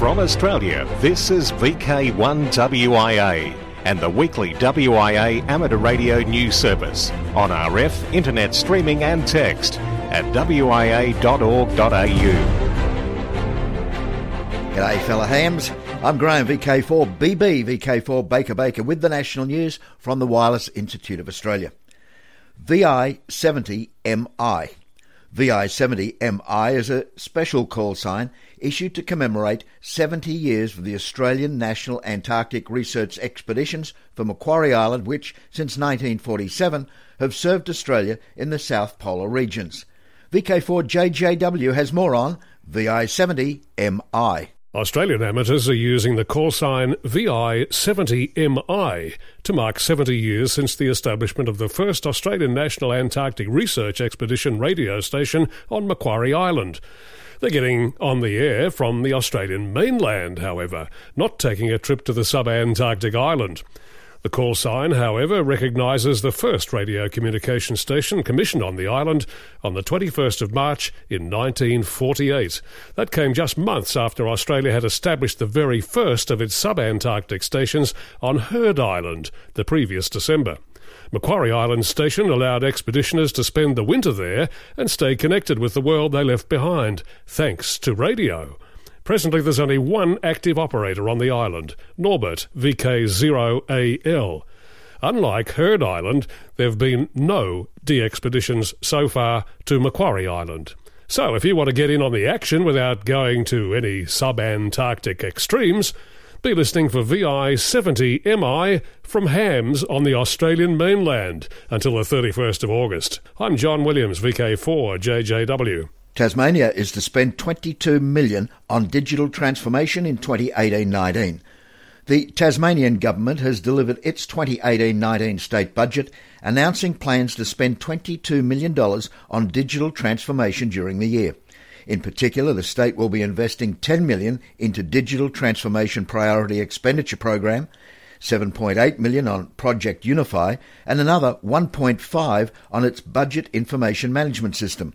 From Australia, this is VK1WIA and the weekly WIA amateur radio news service on RF, internet streaming and text at wia.org.au. G'day, fella hams. I'm Graham VK4 BB VK4 Baker Baker with the national news from the Wireless Institute of Australia. VI70MI. VI70MI is a special call sign issued to commemorate 70 years of the Australian National Antarctic Research Expeditions for Macquarie Island, which, since 1947, have served Australia in the South Polar regions. VK4JJW has more on VI70MI. Australian amateurs are using the call sign VI70MI to mark 70 years since the establishment of the first Australian National Antarctic Research Expedition radio station on Macquarie Island. They're getting on the air from the Australian mainland, however, not taking a trip to the sub-Antarctic island. The call sign, however, recognises the first radio communication station commissioned on the island on the 21st of March in 1948. That came just months after Australia had established the very first of its sub-Antarctic stations on Heard Island the previous December. Macquarie Island Station allowed expeditioners to spend the winter there and stay connected with the world they left behind, thanks to radio. Presently, there's only one active operator on the island, Norbert VK0AL. Unlike Heard Island, there have been no DXpeditions so far to Macquarie Island. So, if you want to get in on the action without going to any sub-Antarctic extremes, be listening for VI 70 MI from hams on the Australian mainland until the 31st of August. I'm John Williams, VK4 JJW. Tasmania is to spend 22 million on digital transformation in 2018-19. The Tasmanian government has delivered its 2018-19 state budget, announcing plans to spend $22 million on digital transformation during the year. In particular, the state will be investing 10 million into digital transformation priority expenditure program, 7.8 million on Project Unify, and another 1.5 on its budget information management system.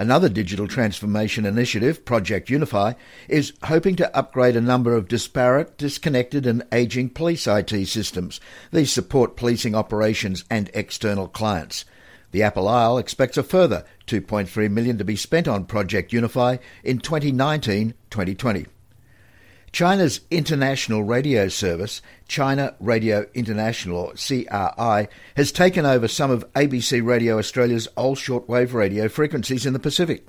Another digital transformation initiative, Project Unify, is hoping to upgrade a number of disparate, disconnected and aging police IT systems. These support policing operations and external clients. The Apple Isle expects a further 2.3 million to be spent on Project Unify in 2019-2020. China's international radio service, China Radio International, or CRI, has taken over some of ABC Radio Australia's old shortwave radio frequencies in the Pacific.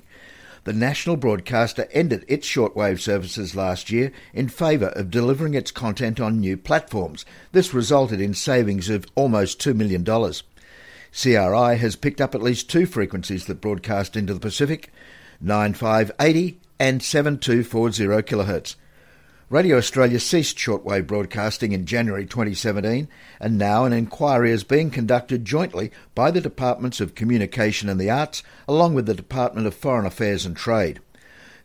The national broadcaster ended its shortwave services last year in favour of delivering its content on new platforms. This resulted in savings of almost $2 million. CRI has picked up at least two frequencies that broadcast into the Pacific 9580 and 7240 kHz. Radio Australia ceased shortwave broadcasting in January 2017, and now an inquiry is being conducted jointly by the Departments of Communication and the Arts, along with the Department of Foreign Affairs and Trade.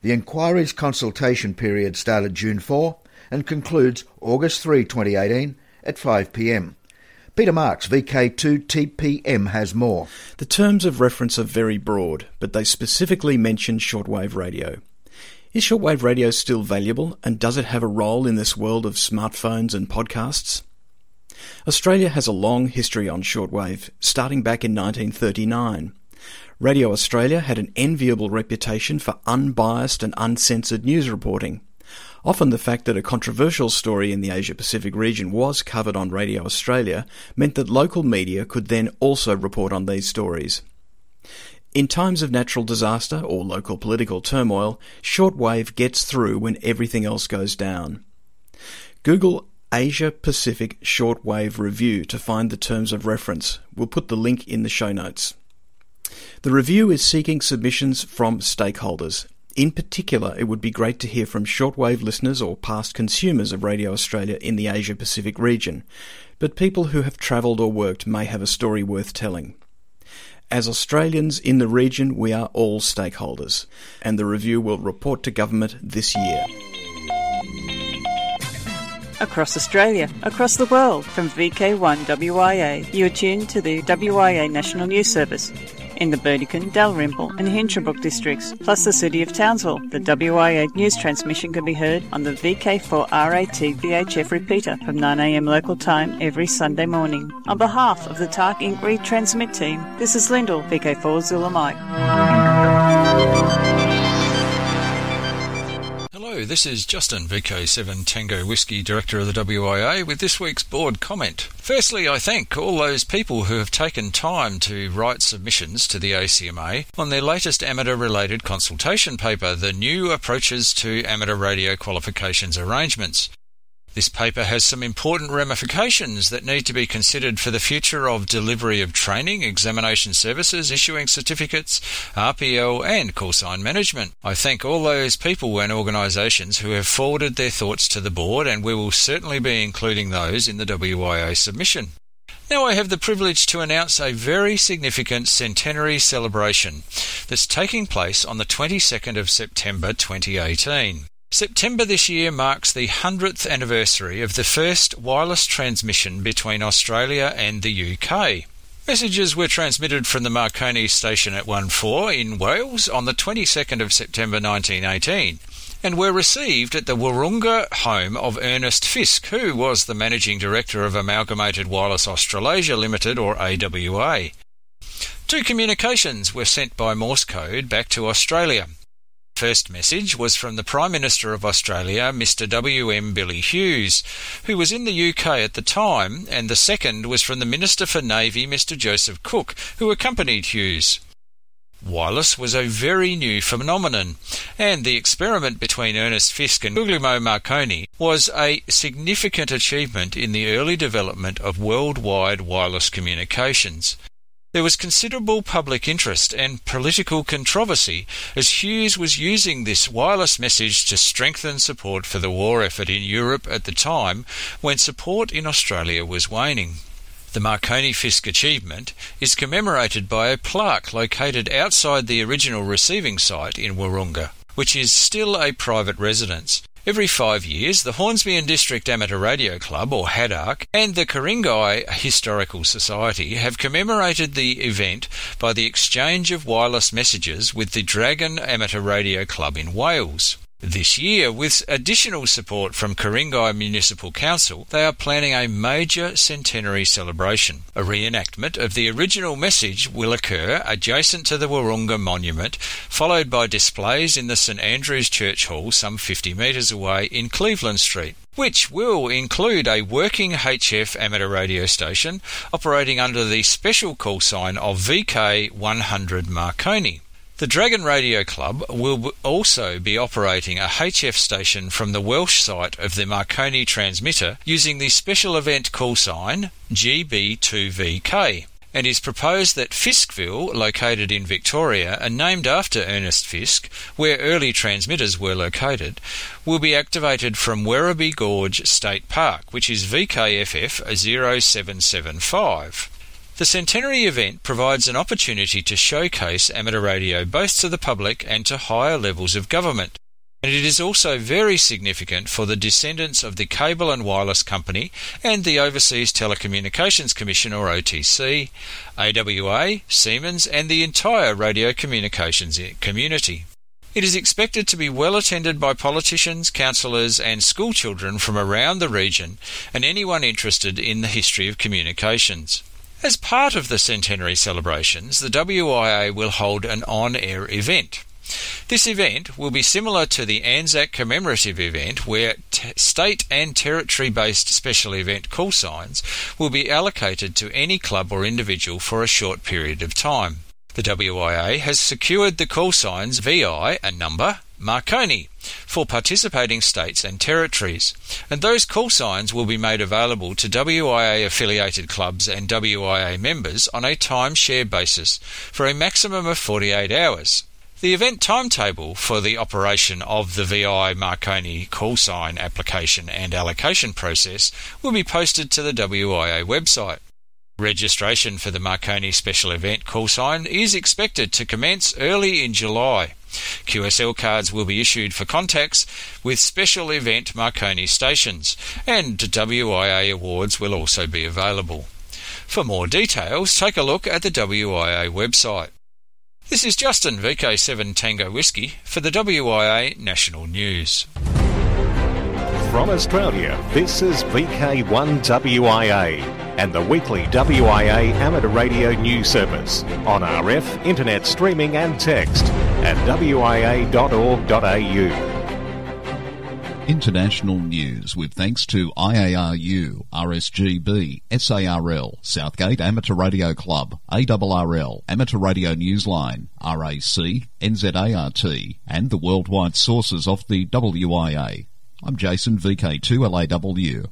The inquiry's consultation period started June 4 and concludes August 3, 2018, at 5 pm. Peter Marks, VK2TPM, has more. The terms of reference are very broad, but they specifically mention shortwave radio. Is shortwave radio still valuable, and does it have a role in this world of smartphones and podcasts? Australia has a long history on shortwave, starting back in 1939. Radio Australia had an enviable reputation for unbiased and uncensored news reporting. Often the fact that a controversial story in the Asia Pacific region was covered on Radio Australia meant that local media could then also report on these stories. In times of natural disaster or local political turmoil, shortwave gets through when everything else goes down. Google Asia Pacific Shortwave Review to find the terms of reference. We'll put the link in the show notes. The review is seeking submissions from stakeholders. In particular, it would be great to hear from shortwave listeners or past consumers of Radio Australia in the Asia Pacific region, but people who have travelled or worked may have a story worth telling. As Australians in the region, we are all stakeholders, and the review will report to government this year. Across Australia, across the world, from VK1 WIA, you are tuned to the WIA National News Service. In the Burdekin, Dalrymple and Hinchinbrook districts, plus the city of Townsville. The WIA news transmission can be heard on the VK4RAT VHF repeater from 9am local time every Sunday morning. On behalf of the TARC Inc. retransmit team, this is Lyndall, VK4 Zulu Mike. This is Justin, VK7 Tango Whiskey, Director of the WIA, with this week's board comment. Firstly, I thank all those people who have taken time to write submissions to the ACMA on their latest amateur related consultation paper, The New Approaches to Amateur Radio Qualifications Arrangements. This paper has some important ramifications that need to be considered for the future of delivery of training, examination services, issuing certificates, RPL, and call sign management. I thank all those people and organisations who have forwarded their thoughts to the board, and we will certainly be including those in the WIA submission. Now I have the privilege to announce a very significant centenary celebration that's taking place on the 22nd of September 2018. September this year marks the 100th anniversary of the first wireless transmission between Australia and the UK. Messages were transmitted from the Marconi station at 1-4 in Wales on the 22nd of September 1918 and were received at the Wahroonga home of Ernest Fisk, who was the managing director of Amalgamated Wireless Australasia Limited or AWA. Two communications were sent by Morse code back to Australia first message was from the Prime Minister of Australia, Mr. W.M. Billy Hughes, who was in the UK at the time, and the second was from the Minister for Navy, Mr. Joseph Cook, who accompanied Hughes. Wireless was a very new phenomenon, and the experiment between Ernest Fisk and Guglielmo Marconi was a significant achievement in the early development of worldwide wireless communications. There was considerable public interest and political controversy as Hughes was using this wireless message to strengthen support for the war effort in Europe at the time when support in Australia was waning. The Marconi Fisk achievement is commemorated by a plaque located outside the original receiving site in Wahroonga, which is still a private residence Every five years, the Hornsby and District Amateur Radio Club, or HADARC, and the Ku-ring-gai Historical Society have commemorated the event by the exchange of wireless messages with the Dragon Amateur Radio Club in Wales. This year, with additional support from Ku-ring-gai Municipal Council, they are planning a major centenary celebration. A reenactment of the original message will occur adjacent to the Wahroonga Monument, followed by displays in the St Andrew's Church Hall some 50 metres away in Cleveland Street which will include a working HF amateur radio station operating under the special call sign of VK100 Marconi. The Dragon Radio Club will also be operating a HF station from the Welsh site of the Marconi transmitter using the special event call sign GB2VK and is proposed that Fiskville, located in Victoria and named after Ernest Fisk, where early transmitters were located, will be activated from Werribee Gorge State Park, which is VKFF 0775. The centenary event provides an opportunity to showcase amateur radio both to the public and to higher levels of government. And it is also very significant for the descendants of the Cable and Wireless Company and the Overseas Telecommunications Commission or OTC, AWA, Siemens, and the entire radio communications community. It is expected to be well attended by politicians, councillors, and schoolchildren from around the region and anyone interested in the history of communications. As part of the centenary celebrations, the WIA will hold an on air event. This event will be similar to the Anzac commemorative event, where t- state and territory based special event call signs will be allocated to any club or individual for a short period of time. The WIA has secured the call signs VI, a number, Marconi for participating states and territories, and those call signs will be made available to WIA affiliated clubs and WIA members on a timeshare basis for a maximum of 48 hours. The event timetable for the operation of the VI Marconi call sign application and allocation process will be posted to the WIA website. Registration for the Marconi special event call sign is expected to commence early in July. QSL cards will be issued for contacts with special event Marconi stations, and WIA awards will also be available. For more details, take a look at the WIA website. This is Justin, VK7 Tango Whiskey, for the WIA National News. From Australia, this is VK1WIA and the weekly WIA amateur radio news service on RF, internet streaming and text at wia.org.au. International news with thanks to IARU, RSGB, SARL, Southgate Amateur Radio Club, ARRL, Amateur Radio Newsline, RAC, NZART, and the worldwide sources of the WIA. I'm Jason VK2LAW.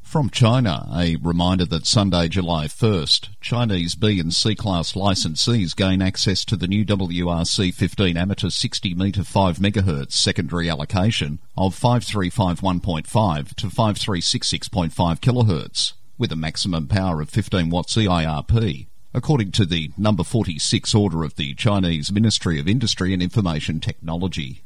From China, a reminder that Sunday, July 1st, Chinese B and C class licensees gain access to the new WRC 15 amateur 60 metre 5 MHz secondary allocation of 5351.5 to 5366.5 kHz with a maximum power of 15 watts EIRP. According to the number 46 order of the Chinese Ministry of Industry and Information Technology.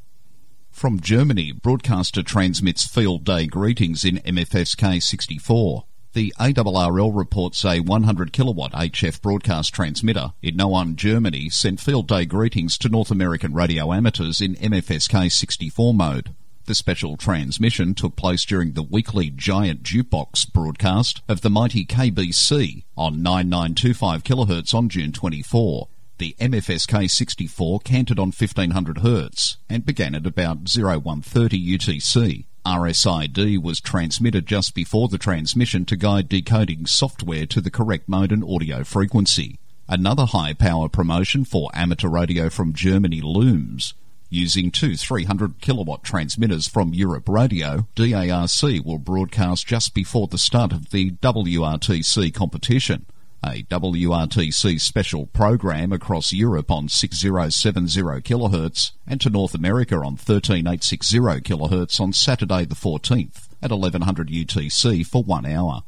From Germany, broadcaster transmits field day greetings in MFSK 64. The ARRL reports a 100 kilowatt HF broadcast transmitter in Nauen, Germany sent field day greetings to North American radio amateurs in MFSK 64 mode. The special transmission took place during the weekly Giant Jukebox broadcast of the mighty KBC on 9925 kHz on June 24. The MFSK 64 canted on 1500 Hz and began at about 0130 UTC. RSID was transmitted just before the transmission to guide decoding software to the correct mode and audio frequency. Another high power promotion for amateur radio from Germany looms. Using two 300 kilowatt transmitters from Europe Radio, DARC will broadcast just before the start of the WRTC competition a WRTC special program across Europe on 6070 kHz and to North America on 13860 kHz on Saturday the 14th at 1100 UTC for one hour.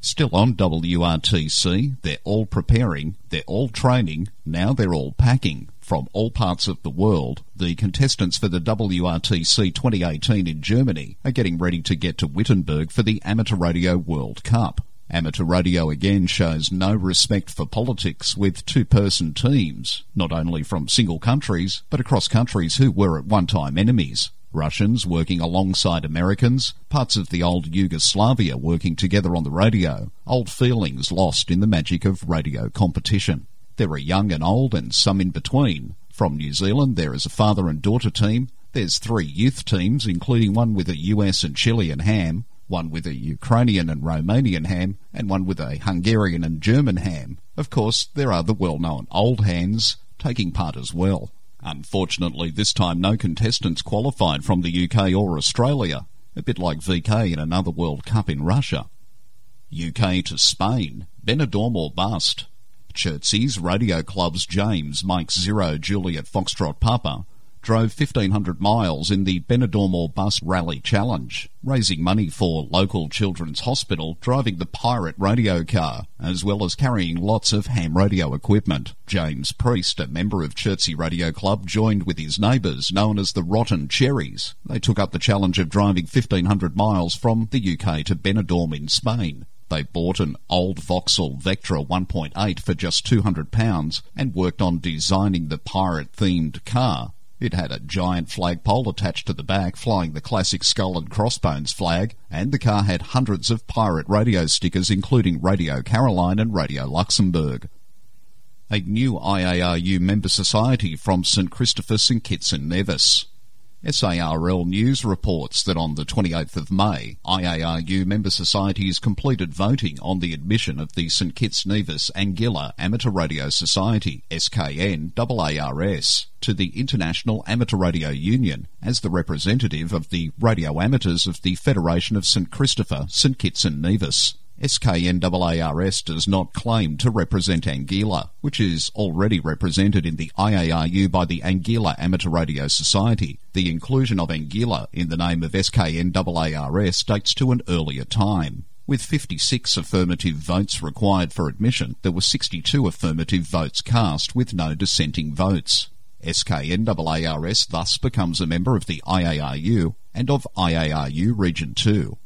Still on WRTC, they're all preparing, they're all training, now they're all packing. From all parts of the world, the contestants for the WRTC 2018 in Germany are getting ready to get to Wittenberg for the Amateur Radio World Cup. Amateur radio again shows no respect for politics with two person teams, not only from single countries, but across countries who were at one time enemies. Russians working alongside Americans, parts of the old Yugoslavia working together on the radio, old feelings lost in the magic of radio competition. There are young and old and some in between. From New Zealand there is a father and daughter team, there's three youth teams, including one with a US and Chilean ham, one with a Ukrainian and Romanian ham, and one with a Hungarian and German ham. Of course, there are the well known old hands taking part as well. Unfortunately, this time no contestants qualified from the UK or Australia, a bit like VK in another World Cup in Russia. UK to Spain, Benidorm or bust. Chertsey's Radio Club's James Mike Zero Juliet Foxtrot Papa drove 1,500 miles in the Benidorm Bus Rally Challenge, raising money for local children's hospital, driving the pirate radio car, as well as carrying lots of ham radio equipment. James Priest, a member of Chertsey Radio Club, joined with his neighbours, known as the Rotten Cherries. They took up the challenge of driving 1,500 miles from the UK to Benidorm in Spain. They bought an old Vauxhall Vectra 1.8 for just £200 and worked on designing the pirate themed car. It had a giant flagpole attached to the back flying the classic skull and crossbones flag, and the car had hundreds of pirate radio stickers including Radio Caroline and Radio Luxembourg. A new IARU member society from St Christopher St Kitts and Nevis. SARL News reports that on the 28th of May, IARU member societies completed voting on the admission of the St Kitts Nevis Anguilla Amateur Radio Society, SKN AARS, to the International Amateur Radio Union as the representative of the radio amateurs of the Federation of St Christopher, St Kitts and Nevis. SKNAARS does not claim to represent Anguilla, which is already represented in the IARU by the Anguilla Amateur Radio Society. The inclusion of Anguilla in the name of SKNAARS dates to an earlier time. With 56 affirmative votes required for admission, there were 62 affirmative votes cast with no dissenting votes. SKNAARS thus becomes a member of the IARU and of IARU Region 2.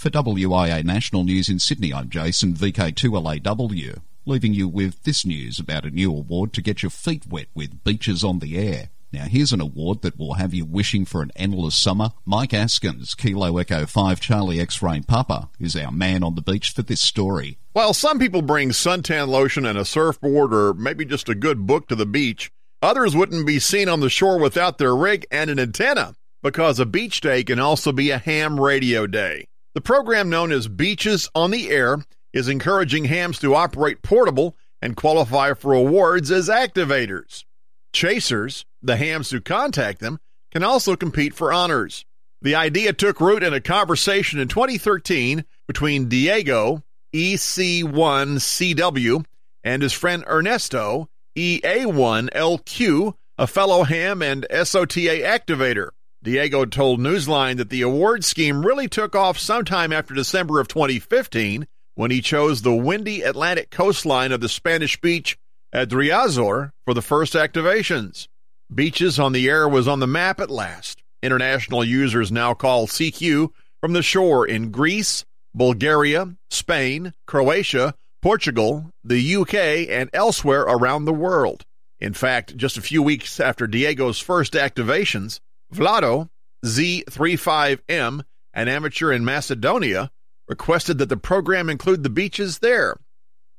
For WIA National News in Sydney, I'm Jason, VK2LAW. leaving you with this news about a new award to get your feet wet with Beaches on the Air. Now, here's an award that will have you wishing for an endless summer. Mike Askins, Kilo Echo 5 Charlie X-Ray Papa, is our man on the beach for this story. While some people bring suntan lotion and a surfboard or maybe just a good book to the beach, others wouldn't be seen on the shore without their rig and an antenna because a beach day can also be a ham radio day. The program known as Beaches on the Air is encouraging hams to operate portable and qualify for awards as activators. Chasers, the hams who contact them, can also compete for honors. The idea took root in a conversation in 2013 between Diego, EC1CW, and his friend Ernesto, EA1LQ, a fellow ham and SOTA activator. Diego told Newsline that the award scheme really took off sometime after December of 2015 when he chose the windy Atlantic coastline of the Spanish beach at Riazor for the first activations. Beaches on the Air was on the map at last. International users now call CQ from the shore in Greece, Bulgaria, Spain, Croatia, Portugal, the UK, and elsewhere around the world. In fact, just a few weeks after Diego's first activations, Vlado, Z35M, an amateur in Macedonia, requested that the program include the beaches there.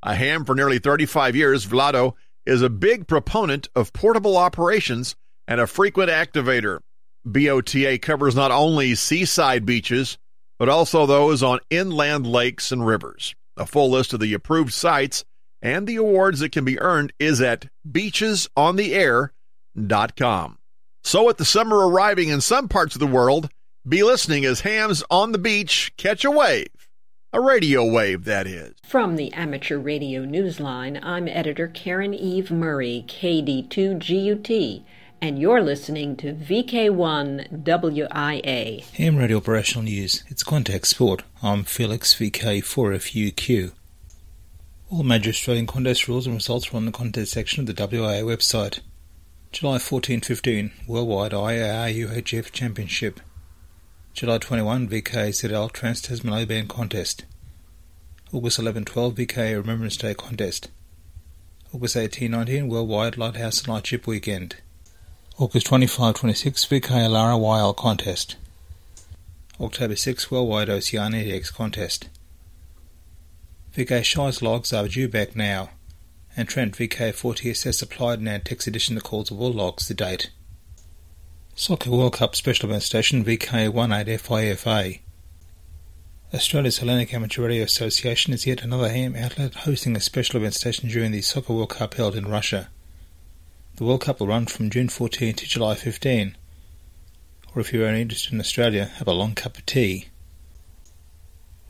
A ham for nearly 35 years, Vlado is a big proponent of portable operations and a frequent activator. BOTA covers not only seaside beaches, but also those on inland lakes and rivers. A full list of the approved sites and the awards that can be earned is at beachesontheair.com. So, with the summer arriving in some parts of the world, be listening as hams on the beach catch a wave. A radio wave, that is. From the Amateur Radio Newsline, I'm editor Caryn Eve Murray, KD2GUT, and you're listening to VK1WIA. Ham Radio Operational News. It's Contact Sport. I'm Felix VK4FUQ. All major Australian contest rules and results are on the contest section of the WIA website. July 14-15 Worldwide IAR Championship. July 21 VK Trans Tasman Band Contest. August 11-12 VK Remembrance Day Contest. August 18-19 Worldwide Lighthouse and Lightship Weekend. August 25-26 VK Alara YL Contest. October 6 Worldwide Oceania DX Contest. VK Shires logs are due back now, and Trent VK40SS applied in Antex edition that calls all logs to date. Soccer World Cup Special Event Station VK18FIFA. Australia's Hellenic Amateur Radio Association is yet another ham outlet hosting a special event station during the Soccer World Cup held in Russia. The World Cup will run from June 14 to July 15. Or if you're only interested in Australia, have a long cup of tea.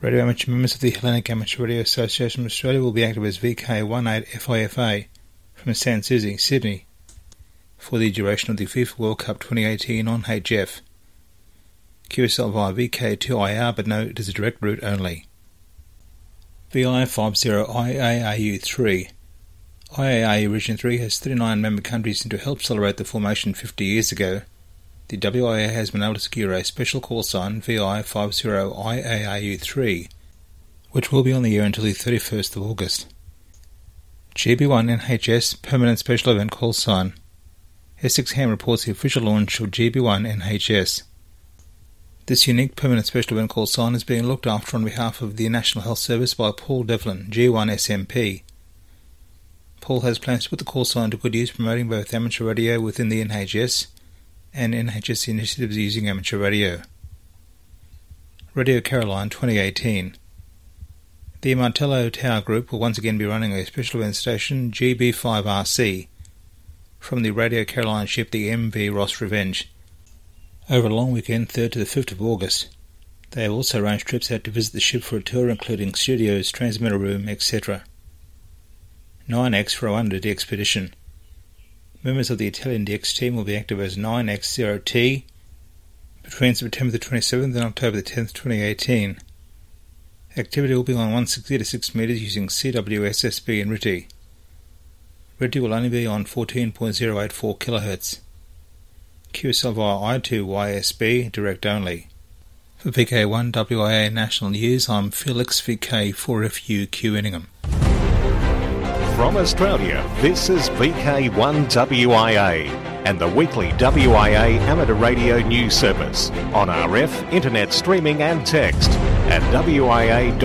Radio amateur members of the Hellenic Amateur Radio Association of Australia will be active as VK18FIFA from Sans Souci, Sydney, for the duration of the FIFA World Cup 2018 on HF. QSL via VK2IR, but no, it is a direct route only. VI50IARU3 IARU Region 3 has 39 member countries and to help celebrate the formation 50 years ago. The WIA has been able to secure a special call sign VI50IARU3, which will be on the air until the 31st of August. GB1 NHS Permanent Special Event Call Sign Essex Ham reports the official launch of GB1 NHS. This unique permanent special event call sign is being looked after on behalf of the National Health Service by Paul Devlin, G1 SMP. Paul has plans to put the call sign to good use promoting both amateur radio within the NHS and NHS initiatives using amateur radio. Radio Caroline 2018 The Martello Tower Group will once again be running a special event station GB5RC from the Radio Caroline ship the MV Ross Revenge. Over a long weekend, 3rd to the 5th of August, they have also arranged trips out to visit the ship for a tour including studios, transmitter room, etc. 9X for under the expedition. Members of the Italian DX team will be active as 9X0T between September the 27th and October the 10th, 2018. Activity will be on 160 to 6 meters using CWSSB and RTTY. RTTY will only be on 14.084 kHz. QSL via I2YSB direct only. For VK1WIA National News, I'm Felix VK4FUQ Inningham. From Australia, this is VK1WIA and the weekly WIA amateur radio news service on RF, internet streaming and text at wia.org.au.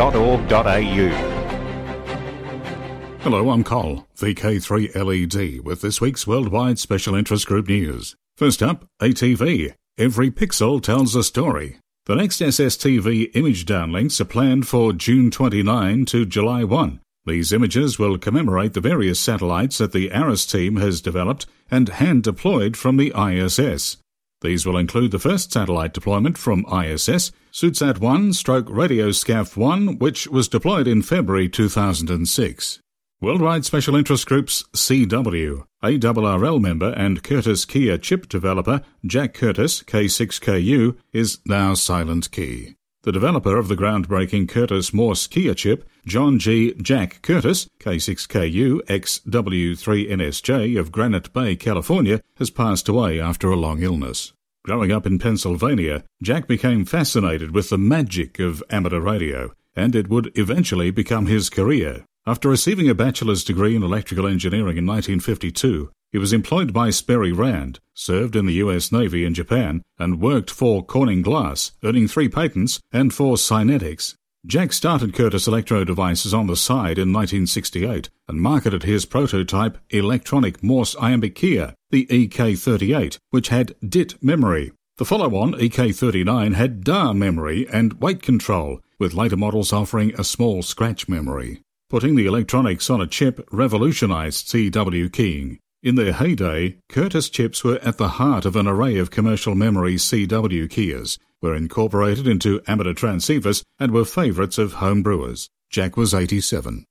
Hello, I'm Col, VK3LED, with this week's Worldwide Special Interest Group news. First up, ATV. Every pixel tells a story. The next SSTV image downlinks are planned for June 29 to July 1. These images will commemorate the various satellites that the ARISS team has developed and hand deployed from the ISS. These will include the first satellite deployment from ISS, SuitSat 1 stroke Radioskaf 1, which was deployed in February 2006. Worldwide Special Interest Group's CW, ARRL member and Curtis keyer chip developer Jack Curtis, K6KU, is now Silent Key. The developer of the groundbreaking Curtis Morse keyer chip, John G. Jack Curtis, K6KU XW3NSJ of Granite Bay, California, has passed away after a long illness. Growing up in Pennsylvania, Jack became fascinated with the magic of amateur radio, and it would eventually become his career. After receiving a bachelor's degree in electrical engineering in 1952, he was employed by Sperry Rand, served in the US Navy in Japan, and worked for Corning Glass, earning three patents, and for Cynetics. Jack started Curtis Electro Devices on the side in 1968 and marketed his prototype electronic Morse iambic keyer, the EK38, which had DIT memory. The follow-on EK39 had DAH memory and weight control, with later models offering a small scratch memory. Putting the electronics on a chip revolutionized CW keying. In their heyday, Curtis chips were at the heart of an array of commercial memory CW keyers, were incorporated into amateur transceivers, and were favourites of home brewers. Jack was 87.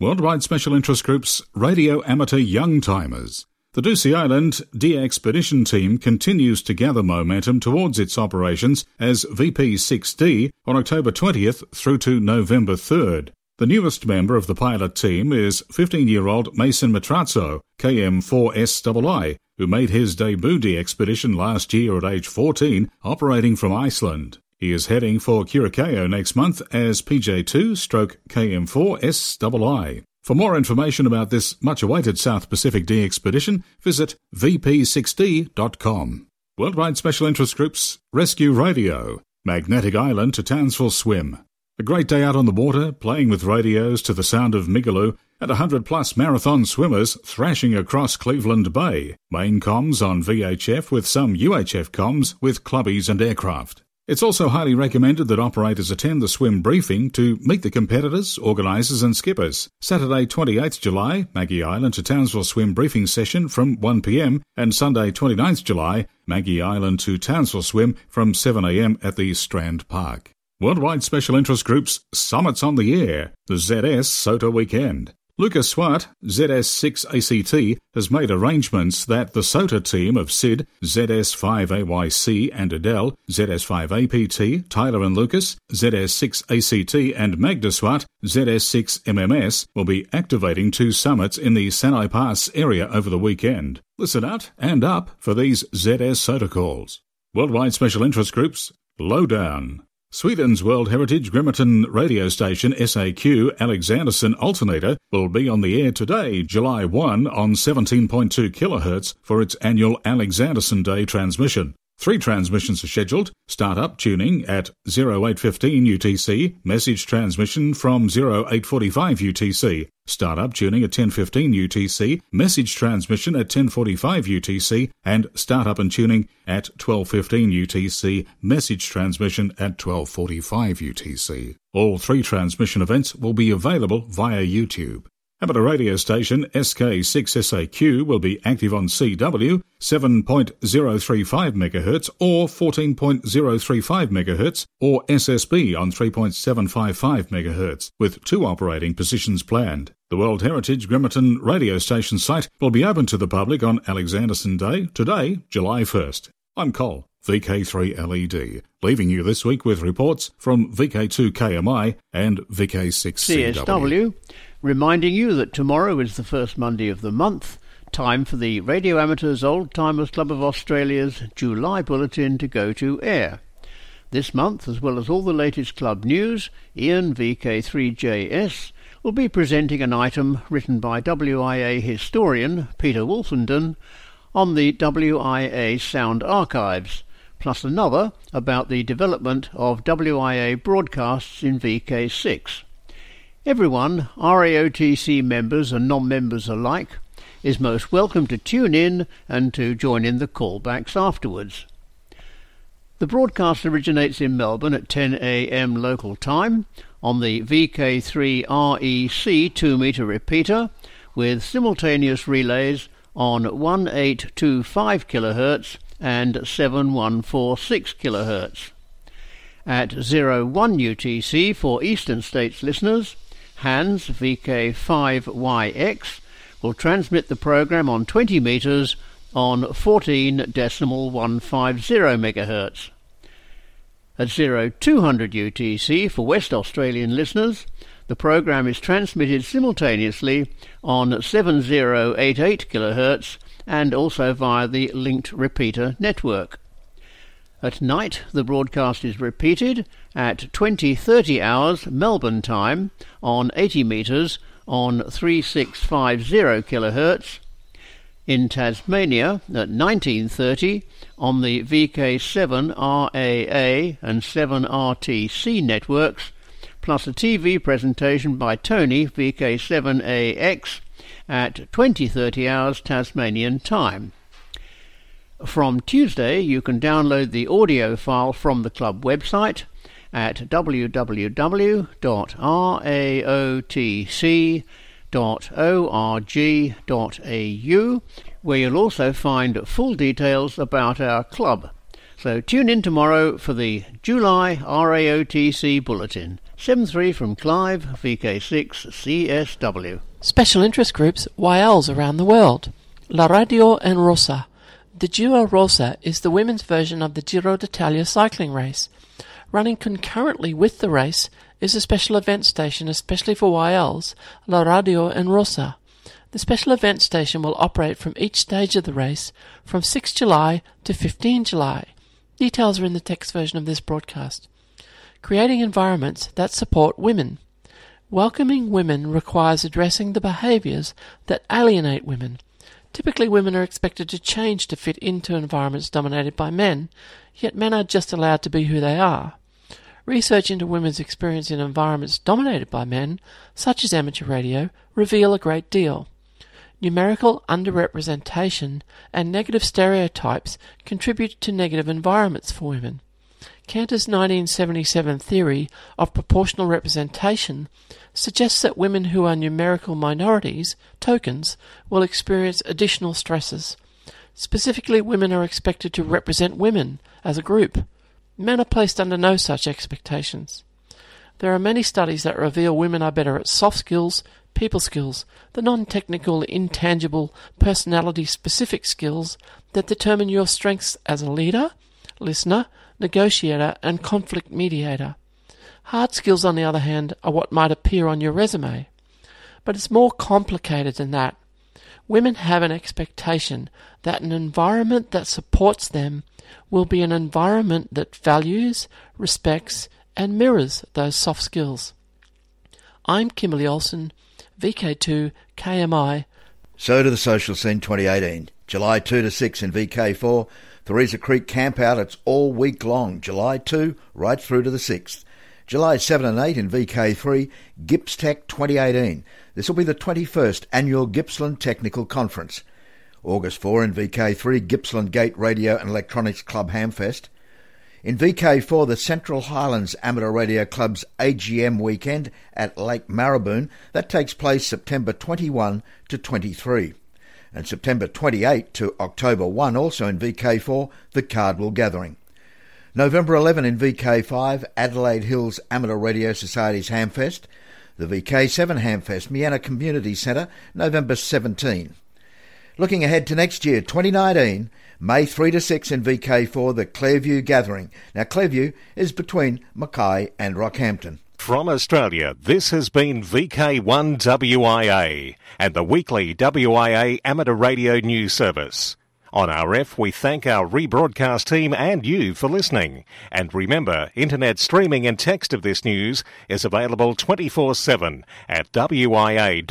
Worldwide Special Interest Group's Radio Amateur Young Timers. The Ducie Island DXpedition team continues to gather momentum towards its operations as VP6D on October 20th through to November 3rd. The newest member of the pilot team is 15 year old Mason Matrazzo, KM4SII, who made his debut expedition last year at age 14, operating from Iceland. He is heading for Curacao next month as PJ2 stroke KM4SII. For more information about this much awaited South Pacific DXpedition, visit vp6d.com. Worldwide Special Interest Groups Rescue Radio, Magnetic Island to Townsville Swim. A great day out on the water, playing with radios to the sound of Migaloo, and a hundred plus marathon swimmers thrashing across Cleveland Bay. Main comms on VHF with some UHF comms with clubbies and aircraft. It's also highly recommended that operators attend the swim briefing to meet the competitors, organisers and skippers. Saturday 28th July, Maggie Island to Townsville swim briefing session from 1pm and Sunday 29th July, Maggie Island to Townsville swim from 7am at the Strand Park. Worldwide Special Interest Group's Summits on the Air, the ZS SOTA Weekend. Lucas Swart, ZS6ACT, has made arrangements that the SOTA team of SID, ZS5AYC and Adele, ZS5APT, Tyler and Lucas, ZS6ACT and Magda Swart, ZS6MMS will be activating two summits in the Sani Pass area over the weekend. Listen out and up for these ZS SOTA calls. Worldwide Special Interest Groups, Lowdown. Sweden's World Heritage Grimeton radio station SAQ Alexanderson alternator will be on the air today, July 1 on 17.2 kHz for its annual Alexanderson Day transmission. Three transmissions are scheduled. Start-up tuning at 0815 UTC, message transmission from 0845 UTC. Start-up tuning at 1015 UTC, message transmission at 1045 UTC, and start-up and tuning at 1215 UTC, message transmission at 1245 UTC. All three transmission events will be available via YouTube. Amateur radio station SK6SAQ will be active on CW 7.035 MHz or 14.035 MHz or SSB on 3.755 MHz with two operating positions planned. The World Heritage Grimeton radio station site will be open to the public on Alexanderson Day, today, July 1st. I'm Col, VK3LED, leaving you this week with reports from VK2KMI and VK6CW. CSW reminding you that tomorrow is the first Monday of the month. Time for the Radio Amateurs Old Timers Club of Australia's July Bulletin to go to air. This month, as well as all the latest club news, Ian VK3JS will be presenting an item written by WIA historian Peter Wolfenden on the WIA sound archives, plus another about the development of WIA broadcasts in VK6. Everyone, RAOTC members and non-members alike, is most welcome to tune in and to join in the callbacks afterwards. The broadcast originates in Melbourne at 10am local time on the VK3REC 2 metre repeater with simultaneous relays on 1825 kHz and 7146 kHz. At 01 UTC for Eastern States listeners, HANS VK5YX will transmit the program on 20 meters on 14 decimal 150 MHz. At 0200 UTC for West Australian listeners, the program is transmitted simultaneously on 7088 kHz and also via the linked repeater network. At night, the broadcast is repeated at 2030 hours Melbourne time on 80 metres on 3650 kHz. In Tasmania at 1930 on the VK7 RAA and 7RTC networks, plus a TV presentation by Tony VK7AX at 2030 hours Tasmanian time. From Tuesday, you can download the audio file from the club website at www.raotc.org.au, where you'll also find full details about our club. So tune in tomorrow for the July RAOTC Bulletin. 7-3 from Clive, VK6 CSW. Special interest groups YLs around the world. La Radio en Rosa. The Giro Rosa is the women's version of the Giro d'Italia cycling race. Running concurrently with the race is a special event station especially for YLs, La Radio en Rosa. The special event station will operate from each stage of the race from 6 July to 15 July. Details are in the text version of this broadcast. Creating environments that support women. Welcoming women requires addressing the behaviours that alienate women. Typically, women are expected to change to fit into environments dominated by men, yet men are just allowed to be who they are. Research into women's experience in environments dominated by men, such as amateur radio, reveal a great deal. Numerical underrepresentation and negative stereotypes contribute to negative environments for women. Kanter's 1977 theory of proportional representation suggests that women who are numerical minorities, tokens, will experience additional stresses. Specifically, women are expected to represent women as a group. Men are placed under no such expectations. There are many studies that reveal women are better at soft skills, people skills, the non technical, intangible, personality specific skills that determine your strengths as a leader, listener, negotiator, and conflict mediator. Hard skills, on the other hand, are what might appear on your resume. But it's more complicated than that. Women have an expectation that an environment that supports them will be an environment that values, respects, and mirrors those soft skills. I'm Kimberly Olson, VK2 KMI. So to the social scene 2018. July 2 to 6 in VK4. Theresa Creek Campout. It's all week long. July 2 right through to the 6th. July 7 and 8 in VK3, GippsTech 2018. This will be the 21st annual Gippsland Technical Conference. August 4 in VK3, Gippsland Gate Radio and Electronics Club Hamfest. In VK4, the Central Highlands Amateur Radio Club's AGM weekend at Lake Maraboon. That takes place September 21 to 23. And September 28 to October 1, also in VK4, the Cardwell Gathering. November 11 in VK5, Adelaide Hills Amateur Radio Society's Hamfest. The VK7 Hamfest, Miana Community Centre, November 17. Looking ahead to next year, 2019, May 3 to 6 in VK4, the Clairview Gathering. Now, Clairview is between Mackay and Rockhampton. From Australia, this has been VK1WIA and the weekly WIA amateur radio news service. On RF, we thank our rebroadcast team and you for listening. And remember, internet streaming and text of this news is available 24 7 at wia.org.au.